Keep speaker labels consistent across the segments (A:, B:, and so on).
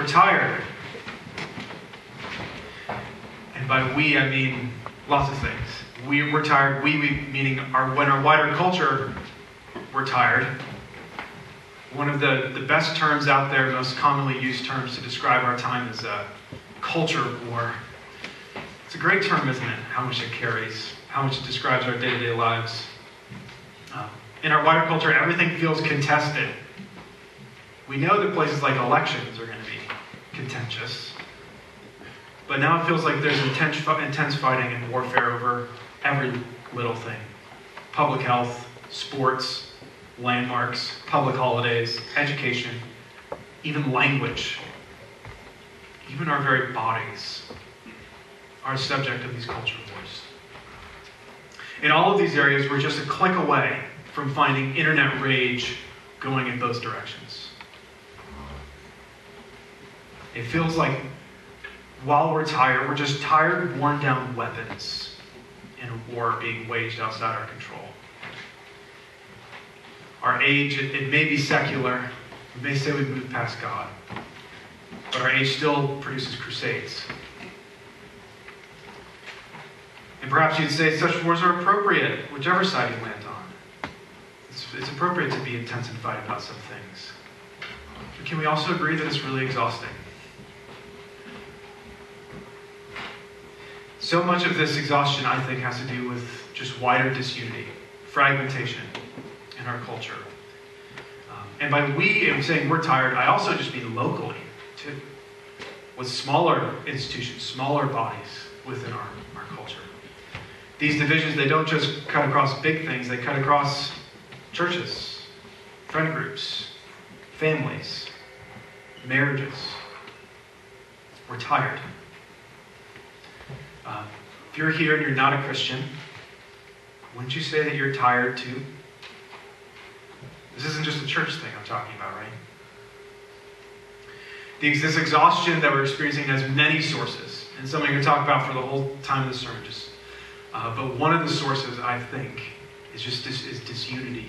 A: We're tired. And by we, I mean lots of things. We, we're tired. We, we meaning our, when our wider culture, we're tired. One of the, the best terms out there, most commonly used terms to describe our time is uh, culture war. It's a great term, isn't it? How much it carries, how much it describes our day to day lives. Uh, in our wider culture, everything feels contested. We know that places like elections are going to be contentious. But now it feels like there's intense, intense fighting and warfare over every little thing public health, sports, landmarks, public holidays, education, even language, even our very bodies are subject of these cultural wars. In all of these areas, we're just a click away from finding internet rage going in both directions. It feels like while we're tired, we're just tired, worn down weapons in a war being waged outside our control. Our age, it, it may be secular. We may say we've moved past God. But our age still produces crusades. And perhaps you'd say such wars are appropriate, whichever side you land on. It's, it's appropriate to be intense and fight about some things. But can we also agree that it's really exhausting? So much of this exhaustion, I think, has to do with just wider disunity, fragmentation in our culture. Um, and by we, I'm saying we're tired, I also just mean locally, too, with smaller institutions, smaller bodies within our, our culture. These divisions, they don't just cut across big things, they cut across churches, friend groups, families, marriages. We're tired. Uh, if you're here and you're not a Christian, wouldn't you say that you're tired too? This isn't just a church thing I'm talking about, right? This exhaustion that we're experiencing has many sources, and some I'm going talk about for the whole time of the sermon. Just, uh, but one of the sources, I think, is just dis- is disunity.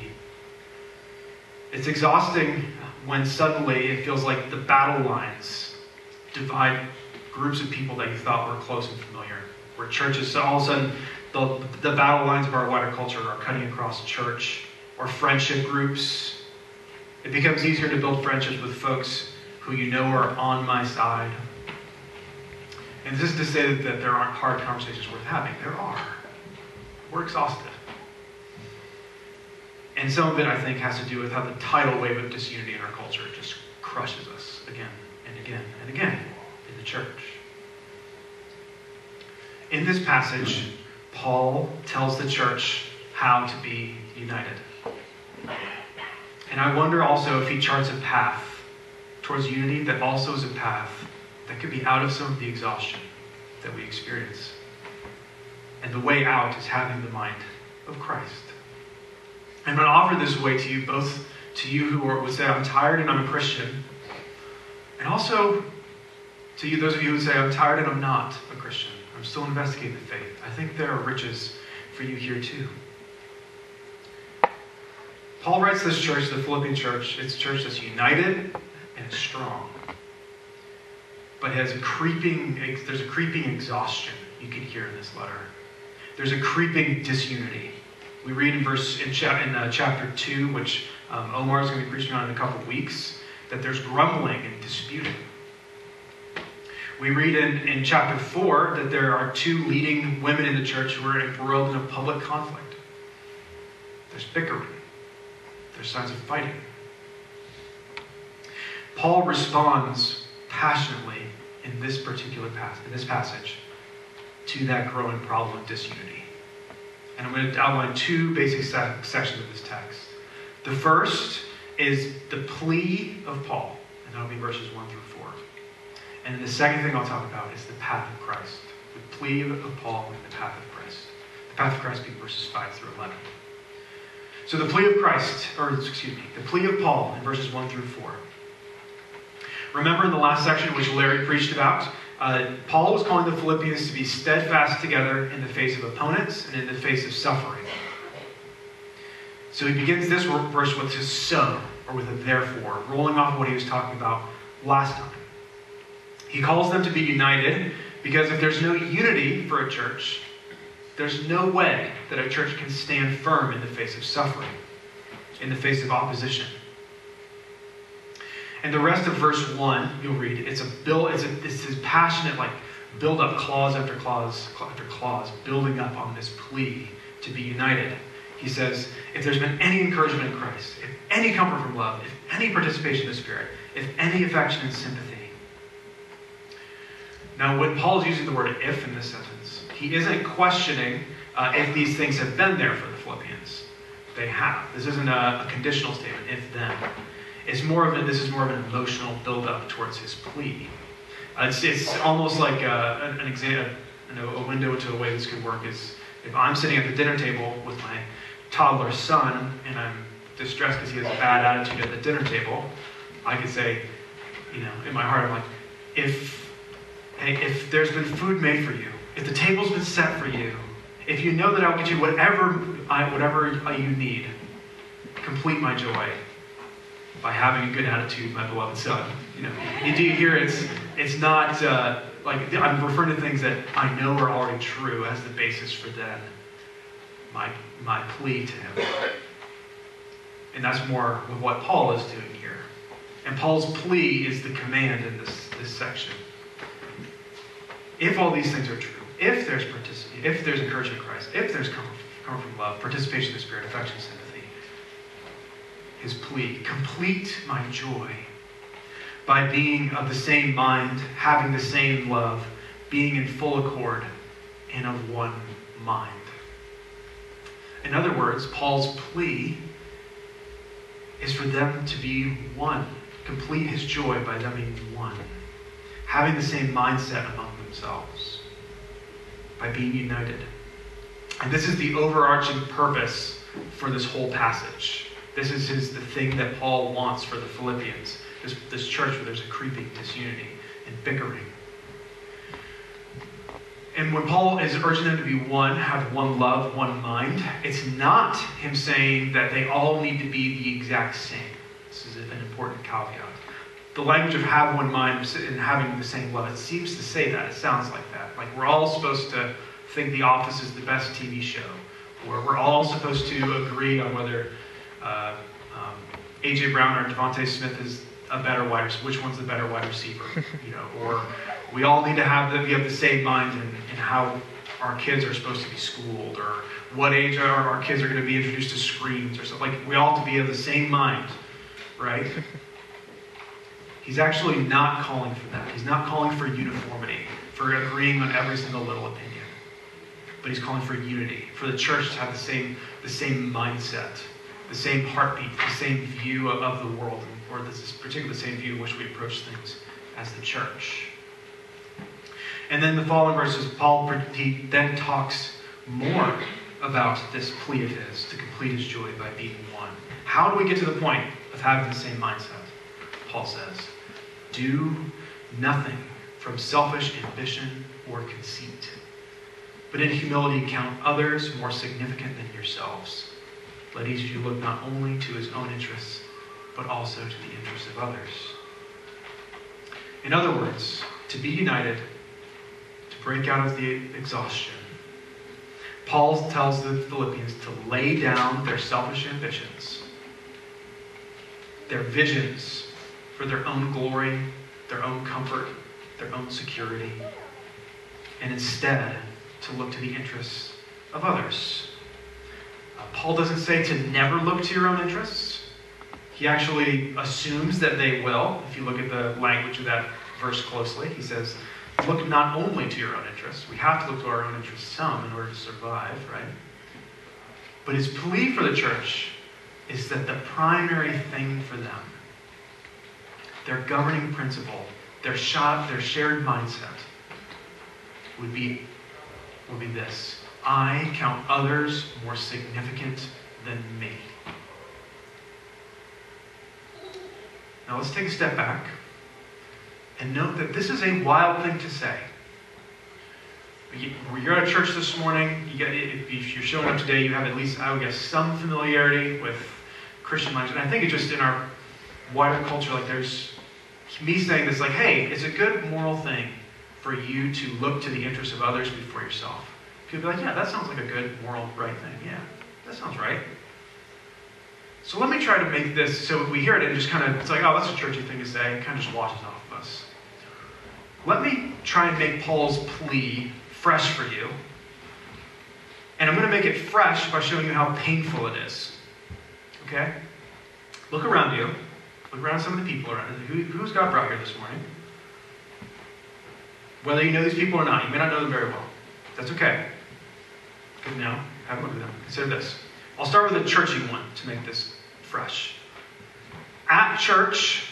A: It's exhausting when suddenly it feels like the battle lines divide groups of people that you thought were close and familiar. Where churches, so all of a sudden, the, the battle lines of our wider culture are cutting across church or friendship groups. It becomes easier to build friendships with folks who you know are on my side. And this is to say that there aren't hard conversations worth having. There are. We're exhausted. And some of it, I think, has to do with how the tidal wave of disunity in our culture just crushes us again and again and again in the church. In this passage, Paul tells the church how to be united. And I wonder also if he charts a path towards unity that also is a path that could be out of some of the exhaustion that we experience. And the way out is having the mind of Christ. I'm going to offer this way to you, both to you who are, would say, I'm tired and I'm a Christian, and also to you, those of you who say, I'm tired and I'm not a Christian. I'm still investigating the faith. I think there are riches for you here too. Paul writes this church, the Philippian church, it's a church that's united and strong. But has creeping, there's a creeping exhaustion you can hear in this letter. There's a creeping disunity. We read in verse in, cha- in uh, chapter two, which um, Omar is going to be preaching on in a couple of weeks, that there's grumbling and disputing. We read in, in chapter 4 that there are two leading women in the church who are embroiled in a public conflict. There's bickering, there's signs of fighting. Paul responds passionately in this particular passage, in this passage to that growing problem of disunity. And I'm going to outline two basic sections of this text. The first is the plea of Paul, and that'll be verses 1 through and the second thing I'll talk about is the path of Christ. The plea of Paul and the path of Christ. The path of Christ being verses 5 through 11. So the plea of Christ, or excuse me, the plea of Paul in verses 1 through 4. Remember in the last section, which Larry preached about, uh, Paul was calling the Philippians to be steadfast together in the face of opponents and in the face of suffering. So he begins this verse with his so, or with a therefore, rolling off what he was talking about last time. He calls them to be united because if there's no unity for a church, there's no way that a church can stand firm in the face of suffering, in the face of opposition. And the rest of verse 1, you'll read, it's a build, it's, a, it's this passionate, like, build up clause after clause after clause, building up on this plea to be united. He says, if there's been any encouragement in Christ, if any comfort from love, if any participation in the Spirit, if any affection and sympathy. Now, when Paul's using the word if in this sentence, he isn't questioning uh, if these things have been there for the Philippians. They have. This isn't a, a conditional statement, if then. It's more of a, this is more of an emotional build-up towards his plea. Uh, it's, it's almost like uh, an, an example, a window to a way this could work is if I'm sitting at the dinner table with my toddler son and I'm distressed because he has a bad attitude at the dinner table, I could say, you know, in my heart, I'm like, if, if there's been food made for you, if the table's been set for you, if you know that I'll get you whatever, I, whatever you need, complete my joy by having a good attitude, my beloved son. You know, you do hear it's it's not uh, like I'm referring to things that I know are already true as the basis for then my my plea to him. And that's more of what Paul is doing here. And Paul's plea is the command in this, this section. If all these things are true, if there's participation, if there's encouragement in Christ, if there's comfort, comfort from love, participation in the Spirit, affection, sympathy, his plea, complete my joy by being of the same mind, having the same love, being in full accord, and of one mind. In other words, Paul's plea is for them to be one, complete his joy by them being one, having the same mindset among themselves, by being united. And this is the overarching purpose for this whole passage. This is his, the thing that Paul wants for the Philippians, this, this church where there's a creeping disunity and bickering and when Paul is urging them to be one, have one love, one mind, it's not him saying that they all need to be the exact same. This is an important caveat. The language of have one mind and having the same love, it seems to say that. It sounds like that. Like we're all supposed to think The Office is the best TV show, or we're all supposed to agree on whether uh, um, A.J. Brown or DeVonta Smith is a better wide receiver, which one's the better wide receiver, you know, or we all need to have the, we have the same mind in, in how our kids are supposed to be schooled or what age our, our kids are going to be introduced to screens or something. Like we all have to be of the same mind, right? He's actually not calling for that. He's not calling for uniformity, for agreeing on every single little opinion. But he's calling for unity, for the church to have the same, the same mindset, the same heartbeat, the same view of, the world, or this is particularly the same view in which we approach things as the church. And then the following verses, Paul he then talks more about this plea of his to complete his joy by being one. How do we get to the point of having the same mindset? Paul says, Do nothing from selfish ambition or conceit, but in humility count others more significant than yourselves. Let each of you look not only to his own interests, but also to the interests of others. In other words, to be united to break out of the exhaustion. Paul tells the Philippians to lay down their selfish ambitions, their visions for their own glory, their own comfort, their own security, and instead to look to the interests of others. Uh, Paul doesn't say to never look to your own interests. He actually assumes that they will. If you look at the language of that verse closely, he says, look not only to your own interests. We have to look to our own interests some in order to survive, right? But his plea for the church is that the primary thing for them, their governing principle, their shot, their shared mindset, would be, would be this. I count others more significant than me. Now let's take a step back and note that this is a wild thing to say. You're at a church this morning. You get, if you're showing up today, you have at least, I would guess, some familiarity with Christian language. And I think it's just in our wider culture, like there's me saying this, like, hey, it's a good moral thing for you to look to the interests of others before yourself. People be like, yeah, that sounds like a good, moral, right thing. Yeah, that sounds right. So let me try to make this so we hear it and just kind of, it's like, oh, that's a churchy thing to say. It kind of just washes off of us. Let me try and make Paul's plea fresh for you. And I'm going to make it fresh by showing you how painful it is. Okay? Look around you. Look around some of the people around. Who, who's God brought here this morning? Whether you know these people or not, you may not know them very well. That's okay. Good now. Have a look at them. Consider this. I'll start with a churchy one to make this fresh. At church,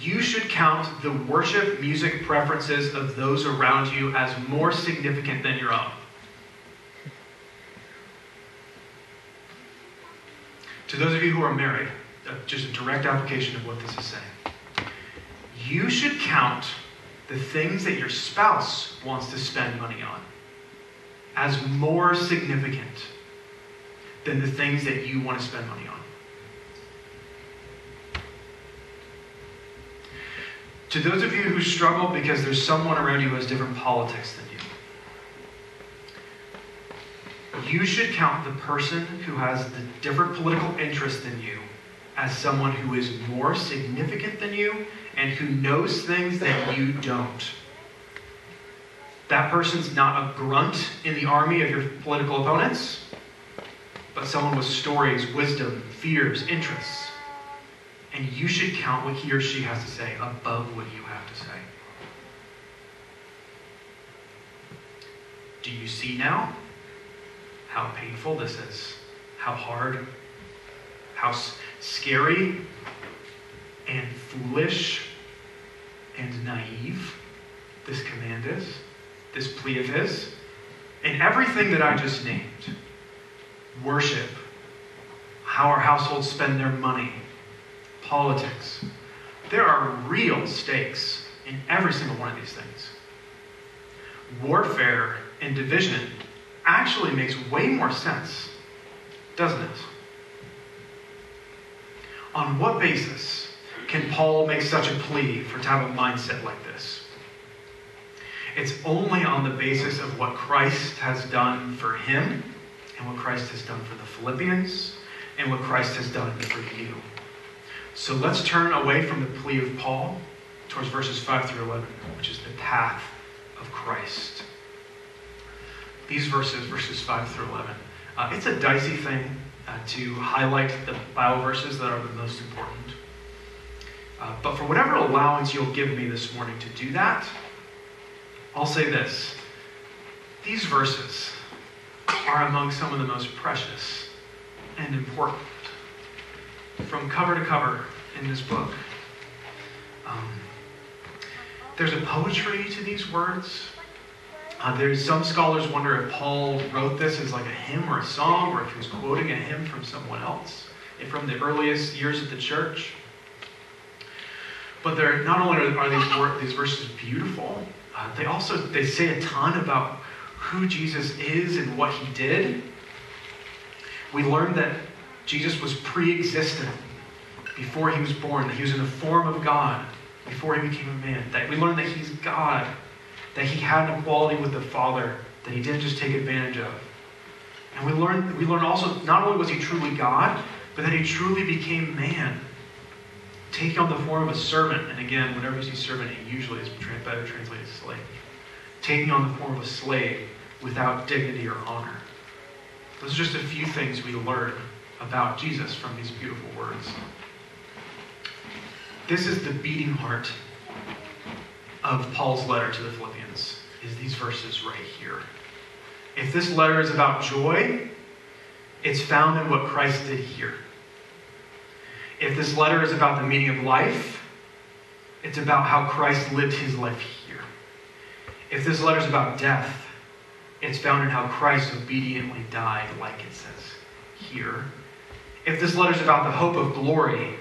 A: you should count the worship music preferences of those around you as more significant than your own. To those of you who are married, just a direct application of what this is saying. You should count the things that your spouse wants to spend money on as more significant than the things that you want to spend money on. To those of you who struggle because there's someone around you who has different politics than you, you should count the person who has the different political interest than you as someone who is more significant than you and who knows things that you don't. That person's not a grunt in the army of your political opponents, but someone with stories, wisdom, fears, interests. And you should count what he or she has to say above what you have to say. Do you see now how painful this is? How hard? How scary and foolish and naive this command is? This plea of his? And everything that I just named worship, how our households spend their money, politics. There are real stakes in every single one of these things. Warfare and division actually makes way more sense, doesn't it? On what basis can Paul make such a plea for to have a mindset like this? It's only on the basis of what Christ has done for him and what Christ has done for the Philippians and what Christ has done for you. So let's turn away from the plea of Paul towards verses 5 through 11, which is the path of Christ. These verses, verses 5 through 11, uh, it's a dicey thing uh, to highlight the Bible verses that are the most important. Uh, but for whatever allowance you'll give me this morning to do that, I'll say this. These verses are among some of the most precious and important from cover to cover in this book. Um, there's a poetry to these words. Uh, there's some scholars wonder if Paul wrote this as like a hymn or a song, or if he was quoting a hymn from someone else from the earliest years of the church. But they're not only are, these these verses beautiful, uh, they also they say a ton about who Jesus is and what he did. We learn that Jesus was pre existent before he was born, that he was in the form of God before he became a man. That we learn that he's God, that he had an equality with the Father that he didn't just take advantage of. And we learn, we learn also not only was he truly God, but that he truly became man, taking on the form of a servant. And again, whenever you see servant, it usually is better translated slave. Taking on the form of a slave without dignity or honor. Those are just a few things we learn about Jesus from these beautiful words. This is the beating heart of Paul's letter to the Philippians, is these verses right here. If this letter is about joy, it's found in what Christ did here. If this letter is about the meaning of life, it's about how Christ lived his life here. If this letter is about death, it's found in how Christ obediently died, like it says here. If this letter is about the hope of glory,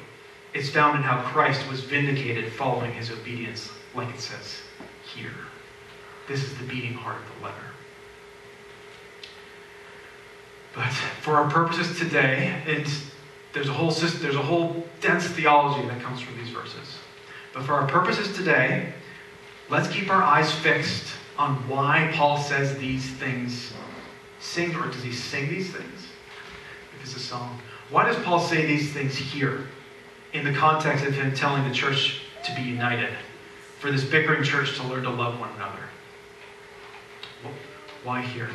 A: it's found in how Christ was vindicated following his obedience, like it says here. This is the beating heart of the letter. But for our purposes today, it's, there's a whole system, there's a whole dense theology that comes from these verses. But for our purposes today, let's keep our eyes fixed on why Paul says these things. Sing, or does he sing these things? If it's a song. Why does Paul say these things here in the context of him telling the church to be united? For this bickering church to learn to love one another? Why here?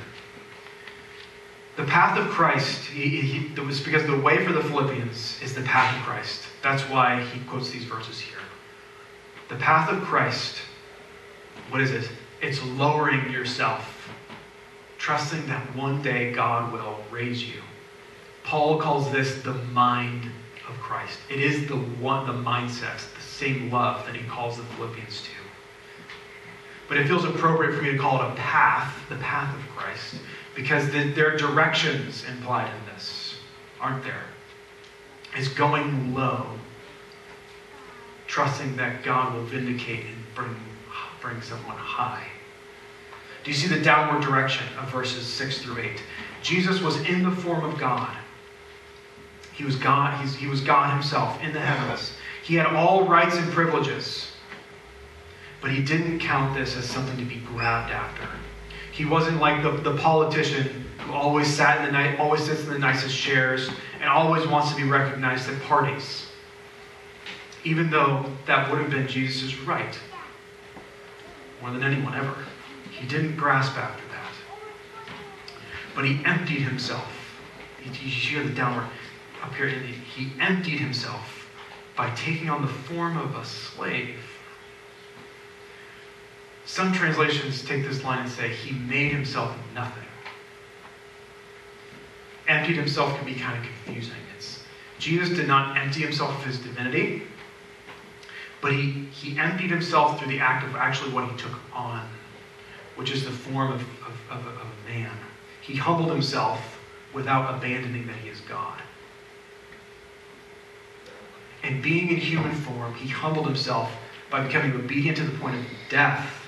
A: The path of Christ, he, he, it was because the way for the Philippians is the path of Christ. That's why he quotes these verses here. The path of Christ, what is it? It's lowering yourself, trusting that one day God will raise you. Paul calls this the mind of Christ. It is the one, the mindset, the same love that he calls the Philippians to. But it feels appropriate for me to call it a path, the path of Christ, because the, there are directions implied in this, aren't there? It's going low, trusting that God will vindicate and bring, bring someone high. Do you see the downward direction of verses 6 through 8? Jesus was in the form of God. He was God, he was God himself in the heavens. He had all rights and privileges. But he didn't count this as something to be grabbed after. He wasn't like the, the politician who always sat in the night, always sits in the nicest chairs, and always wants to be recognized at parties. Even though that would have been Jesus' right. More than anyone ever. He didn't grasp after that. But he emptied himself. You hear the downward up here. He emptied himself by taking on the form of a slave. Some translations take this line and say, He made himself nothing. Emptied himself can be kind of confusing. It's, Jesus did not empty himself of his divinity, but he, he emptied himself through the act of actually what he took on, which is the form of, of, of, of a man. He humbled himself without abandoning that he is God. And being in human form, he humbled himself by becoming obedient to the point of death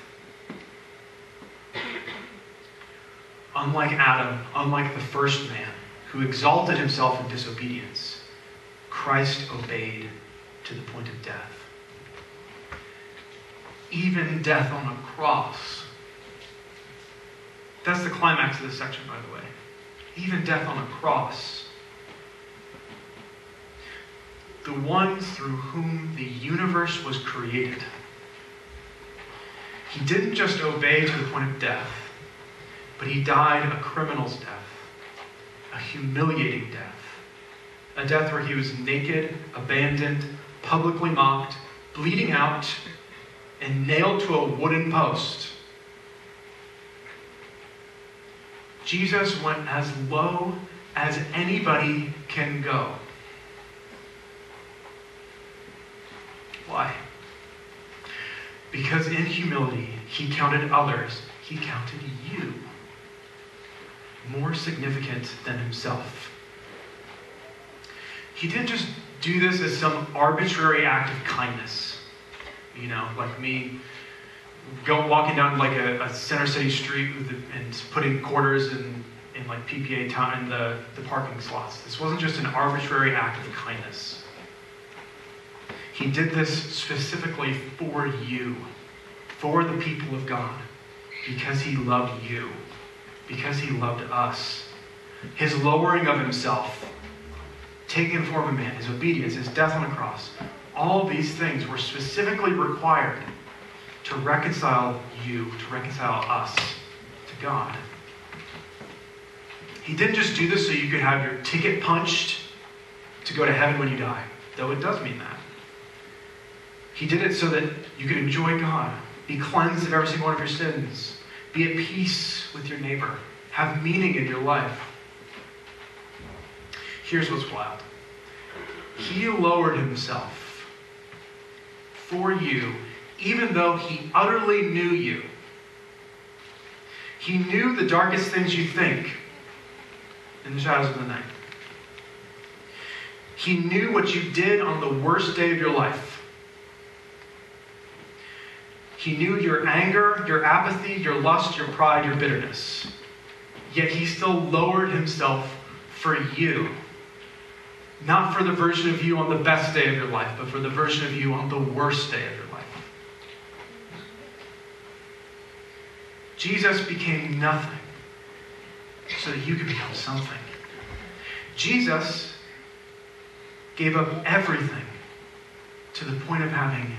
A: unlike Adam, unlike the first man who exalted himself in disobedience, Christ obeyed to the point of death. Even death on a cross. That's the climax of this section, by the way. Even death on a cross. The one through whom the universe was created. He didn't just obey to the point of death but he died a criminal's death, a humiliating death, a death where he was naked, abandoned, publicly mocked, bleeding out, and nailed to a wooden post. Jesus went as low as anybody can go. Why? Because in humility, he counted others, he counted you more significant than himself. He didn't just do this as some arbitrary act of kindness, you know, like me go walking down like a, a center city street the, and putting quarters in, in like PPA time in the, the parking slots. This wasn't just an arbitrary act of kindness. He did this specifically for you, for the people of God, because he loved you because he loved us. His lowering of himself, taking the form of man, his obedience, his death on the cross, all these things were specifically required to reconcile you, to reconcile us to God. He didn't just do this so you could have your ticket punched to go to heaven when you die, though it does mean that. He did it so that you could enjoy God, be cleansed of every single one of your sins, be at peace with your neighbor. Have meaning in your life. Here's what's wild He lowered himself for you, even though he utterly knew you. He knew the darkest things you think in the shadows of the night. He knew what you did on the worst day of your life. He knew your anger, your apathy, your lust, your pride, your bitterness. Yet he still lowered himself for you. Not for the version of you on the best day of your life, but for the version of you on the worst day of your life. Jesus became nothing so that you could become something. Jesus gave up everything to the point of having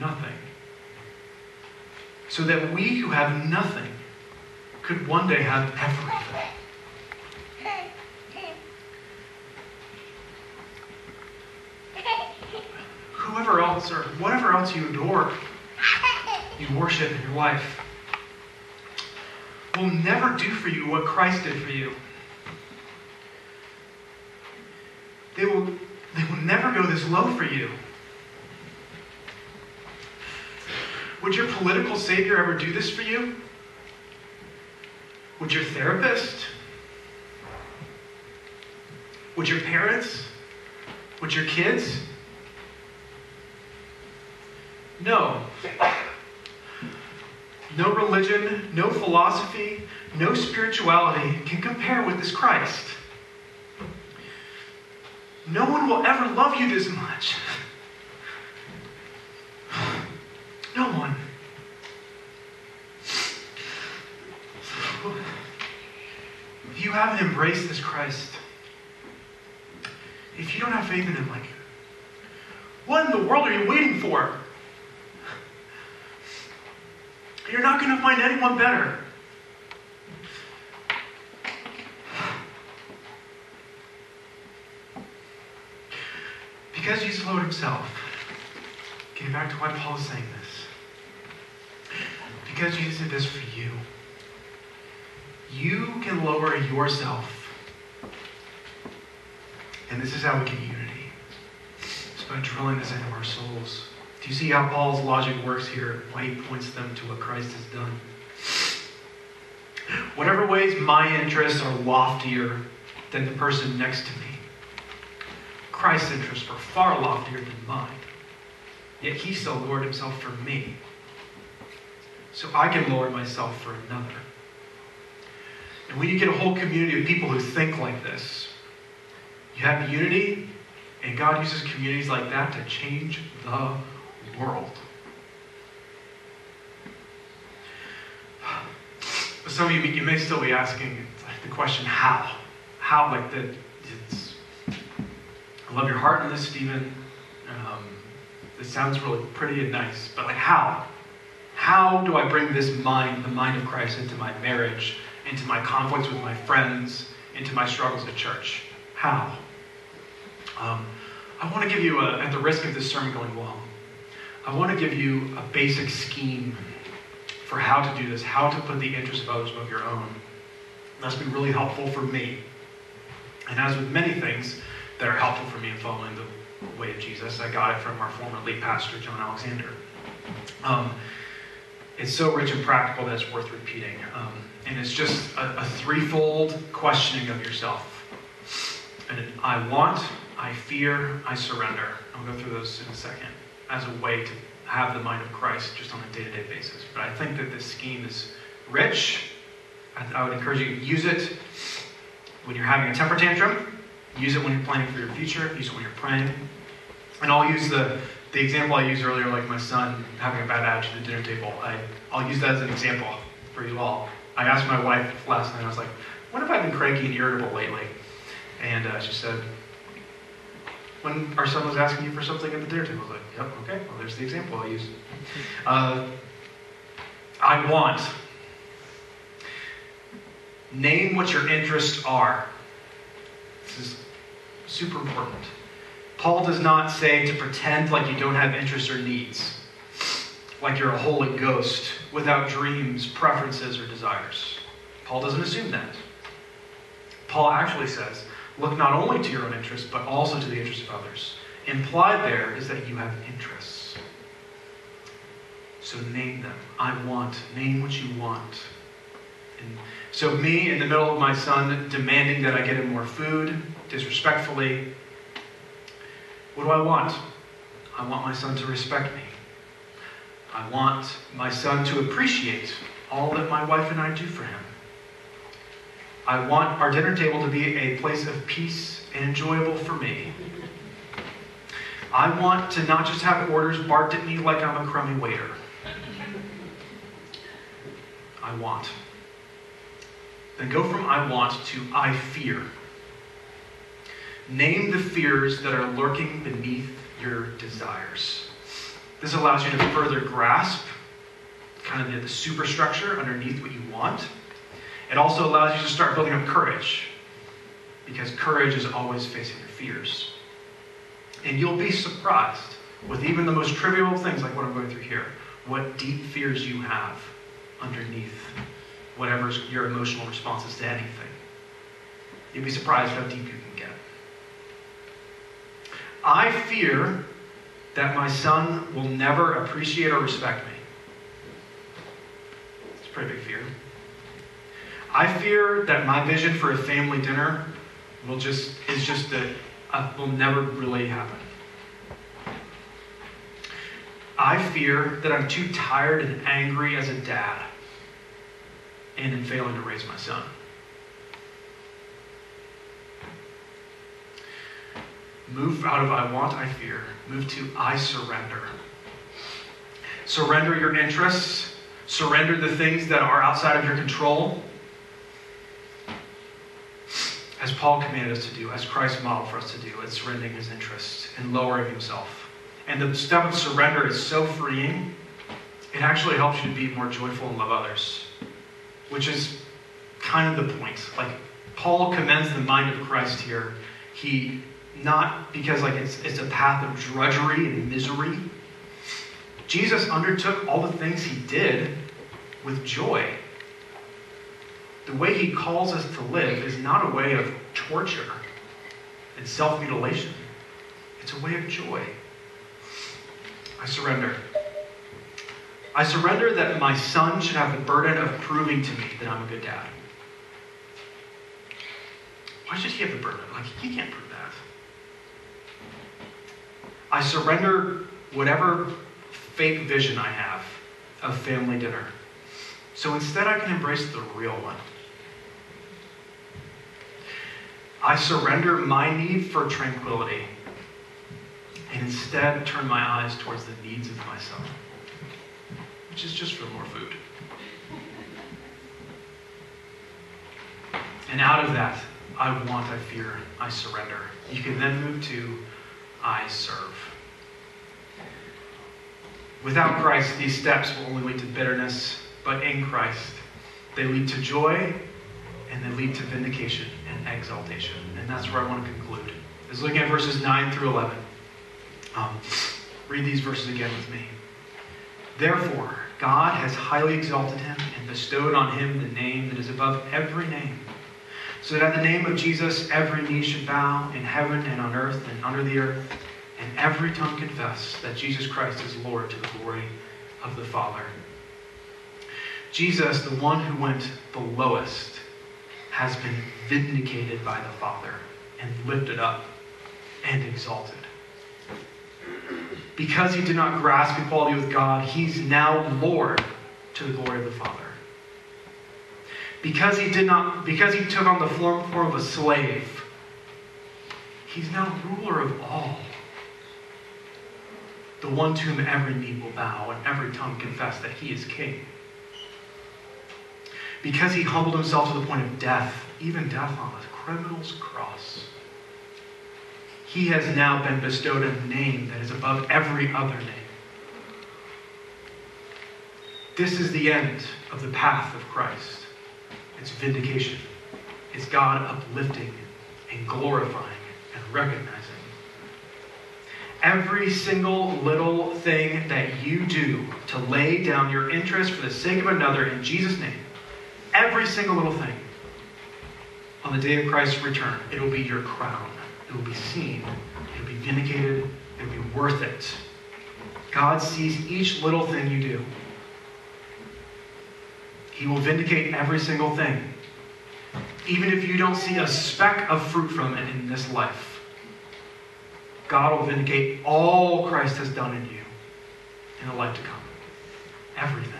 A: nothing so that we who have nothing could one day have everything. Whoever else or whatever else you adore, you worship in your life, will never do for you what Christ did for you. They will, they will never go this low for you. Would your political savior ever do this for you? Would your therapist? Would your parents? Would your kids? No. No religion, no philosophy, no spirituality can compare with this Christ. No one will ever love you this much. No one. If you haven't embraced this Christ, if you don't have faith in him, like, what in the world are you waiting for? You're not going to find anyone better. Because Jesus lowered himself, getting back to why Paul is saying this. Because Jesus did this for you, you can lower yourself. And this is how we get unity. It's by drilling this into our souls. Do you see how Paul's logic works here? Why he points them to what Christ has done? Whatever ways my interests are loftier than the person next to me, Christ's interests are far loftier than mine. Yet he still lowered himself for me. So I can lower myself for another. And when you get a whole community of people who think like this, you have unity, and God uses communities like that to change the world. But some of you, you may still be asking the question, how? How? Like that, it's, I love your heart in this, Stephen. Um, this sounds really pretty and nice, but like how? How do I bring this mind, the mind of Christ, into my marriage, into my conflicts with my friends, into my struggles at church? How? Um, I want to give you, a, at the risk of this sermon going long, I want to give you a basic scheme for how to do this, how to put the interests of others above your own. That's been really helpful for me. And as with many things that are helpful for me in following the way of Jesus, I got it from our former lead pastor, John Alexander. Um, it's so rich and practical that it's worth repeating. Um, and it's just a, a threefold questioning of yourself. And I want, I fear, I surrender. I'll go through those in a second as a way to have the mind of Christ just on a day to day basis. But I think that this scheme is rich. I, I would encourage you to use it when you're having a temper tantrum, use it when you're planning for your future, use it when you're praying. And I'll use the, the example I used earlier, like my son having a bad attitude at the dinner table. I, I'll use that as an example for you all. I asked my wife last night, I was like, when have I been cranky and irritable lately? And uh, she said, when our son was asking you for something at the dinner table. I was like, yep, okay, well, there's the example I'll use. Uh, I want. Name what your interests are. This is super important. Paul does not say to pretend like you don't have interests or needs, like you're a holy ghost without dreams, preferences, or desires. Paul doesn't assume that. Paul actually says, Look not only to your own interests, but also to the interests of others. Implied there is that you have interests. So name them. I want. Name what you want. And so, me in the middle of my son demanding that I get him more food, disrespectfully, what do I want? I want my son to respect me. I want my son to appreciate all that my wife and I do for him. I want our dinner table to be a place of peace and enjoyable for me. I want to not just have orders barked at me like I'm a crummy waiter. I want. Then go from I want to I fear. Name the fears that are lurking beneath your desires. This allows you to further grasp kind of the, the superstructure underneath what you want. It also allows you to start building up courage because courage is always facing your fears. And you'll be surprised with even the most trivial things like what I'm going through here, what deep fears you have underneath whatever your emotional responses to anything. You'd be surprised how deep you can get. I fear that my son will never appreciate or respect me. It's a pretty big fear. I fear that my vision for a family dinner will just is just that uh, will never really happen. I fear that I'm too tired and angry as a dad and in failing to raise my son. Move out of I want, I fear. Move to I surrender. Surrender your interests. Surrender the things that are outside of your control. As Paul commanded us to do, as Christ modeled for us to do, it's surrendering his interests and lowering himself. And the step of surrender is so freeing, it actually helps you to be more joyful and love others, which is kind of the point. Like, Paul commends the mind of Christ here. He not because like it's, it's a path of drudgery and misery. Jesus undertook all the things he did with joy. The way he calls us to live is not a way of torture and self mutilation, it's a way of joy. I surrender. I surrender that my son should have the burden of proving to me that I'm a good dad. Why should he have the burden? Like, he can't prove that. I surrender whatever fake vision I have of family dinner. So instead, I can embrace the real one. I surrender my need for tranquility and instead turn my eyes towards the needs of my son, which is just for more food. And out of that, I want, I fear, I surrender. You can then move to I serve. Without Christ, these steps will only lead to bitterness, but in Christ, they lead to joy and they lead to vindication and exaltation. And that's where I want to conclude. Is looking at verses 9 through 11. Um, read these verses again with me. Therefore, God has highly exalted him and bestowed on him the name that is above every name, so that at the name of Jesus every knee should bow in heaven and on earth and under the earth, and every tongue confess that Jesus Christ is Lord to the glory of the Father. Jesus, the one who went the lowest, has been vindicated by the Father and lifted up and exalted. Because he did not grasp equality with God, he's now Lord to the glory of the Father. Because he did not, because he took on the form, of a slave, he's now ruler of all. The one to whom every knee will bow and every tongue confess that he is king. Because he humbled himself to the point of death, even death on a criminal's cross he has now been bestowed a name that is above every other name. This is the end of the path of Christ. It's vindication. It's God uplifting and glorifying and recognizing. Every single little thing that you do to lay down your interest for the sake of another in Jesus' name, every single little thing, on the day of Christ's return, it will be your crown. It will be seen. It will be vindicated. It will be worth it. God sees each little thing you do. He will vindicate every single thing. Even if you don't see a speck of fruit from it in this life, God will vindicate all Christ has done in you in the life to come. Everything.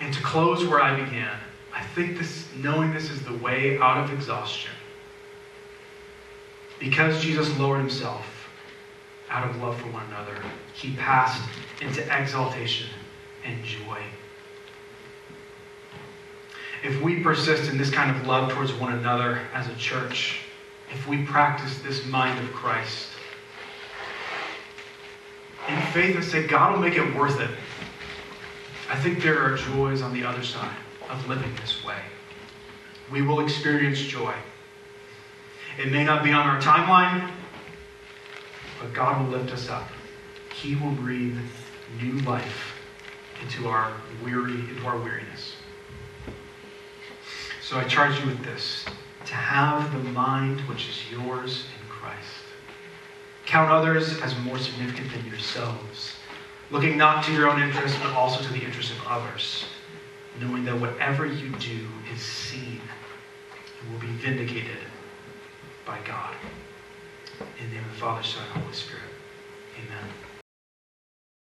A: And to close where I began, I think this, knowing this is the way out of exhaustion, because Jesus lowered himself out of love for one another, he passed into exaltation and joy if we persist in this kind of love towards one another as a church, if we practice this mind of Christ, in faith and say, God will make it worth it. I think there are joys on the other side of living this way. We will experience joy. It may not be on our timeline, but God will lift us up. He will breathe new life into our weary, into our weariness. So I charge you with this to have the mind which is yours in Christ. Count others as more significant than yourselves, looking not to your own interests, but also to the interests of others, knowing that whatever you do is seen and will be vindicated by God. In the name of the Father, Son, and Holy Spirit. Amen.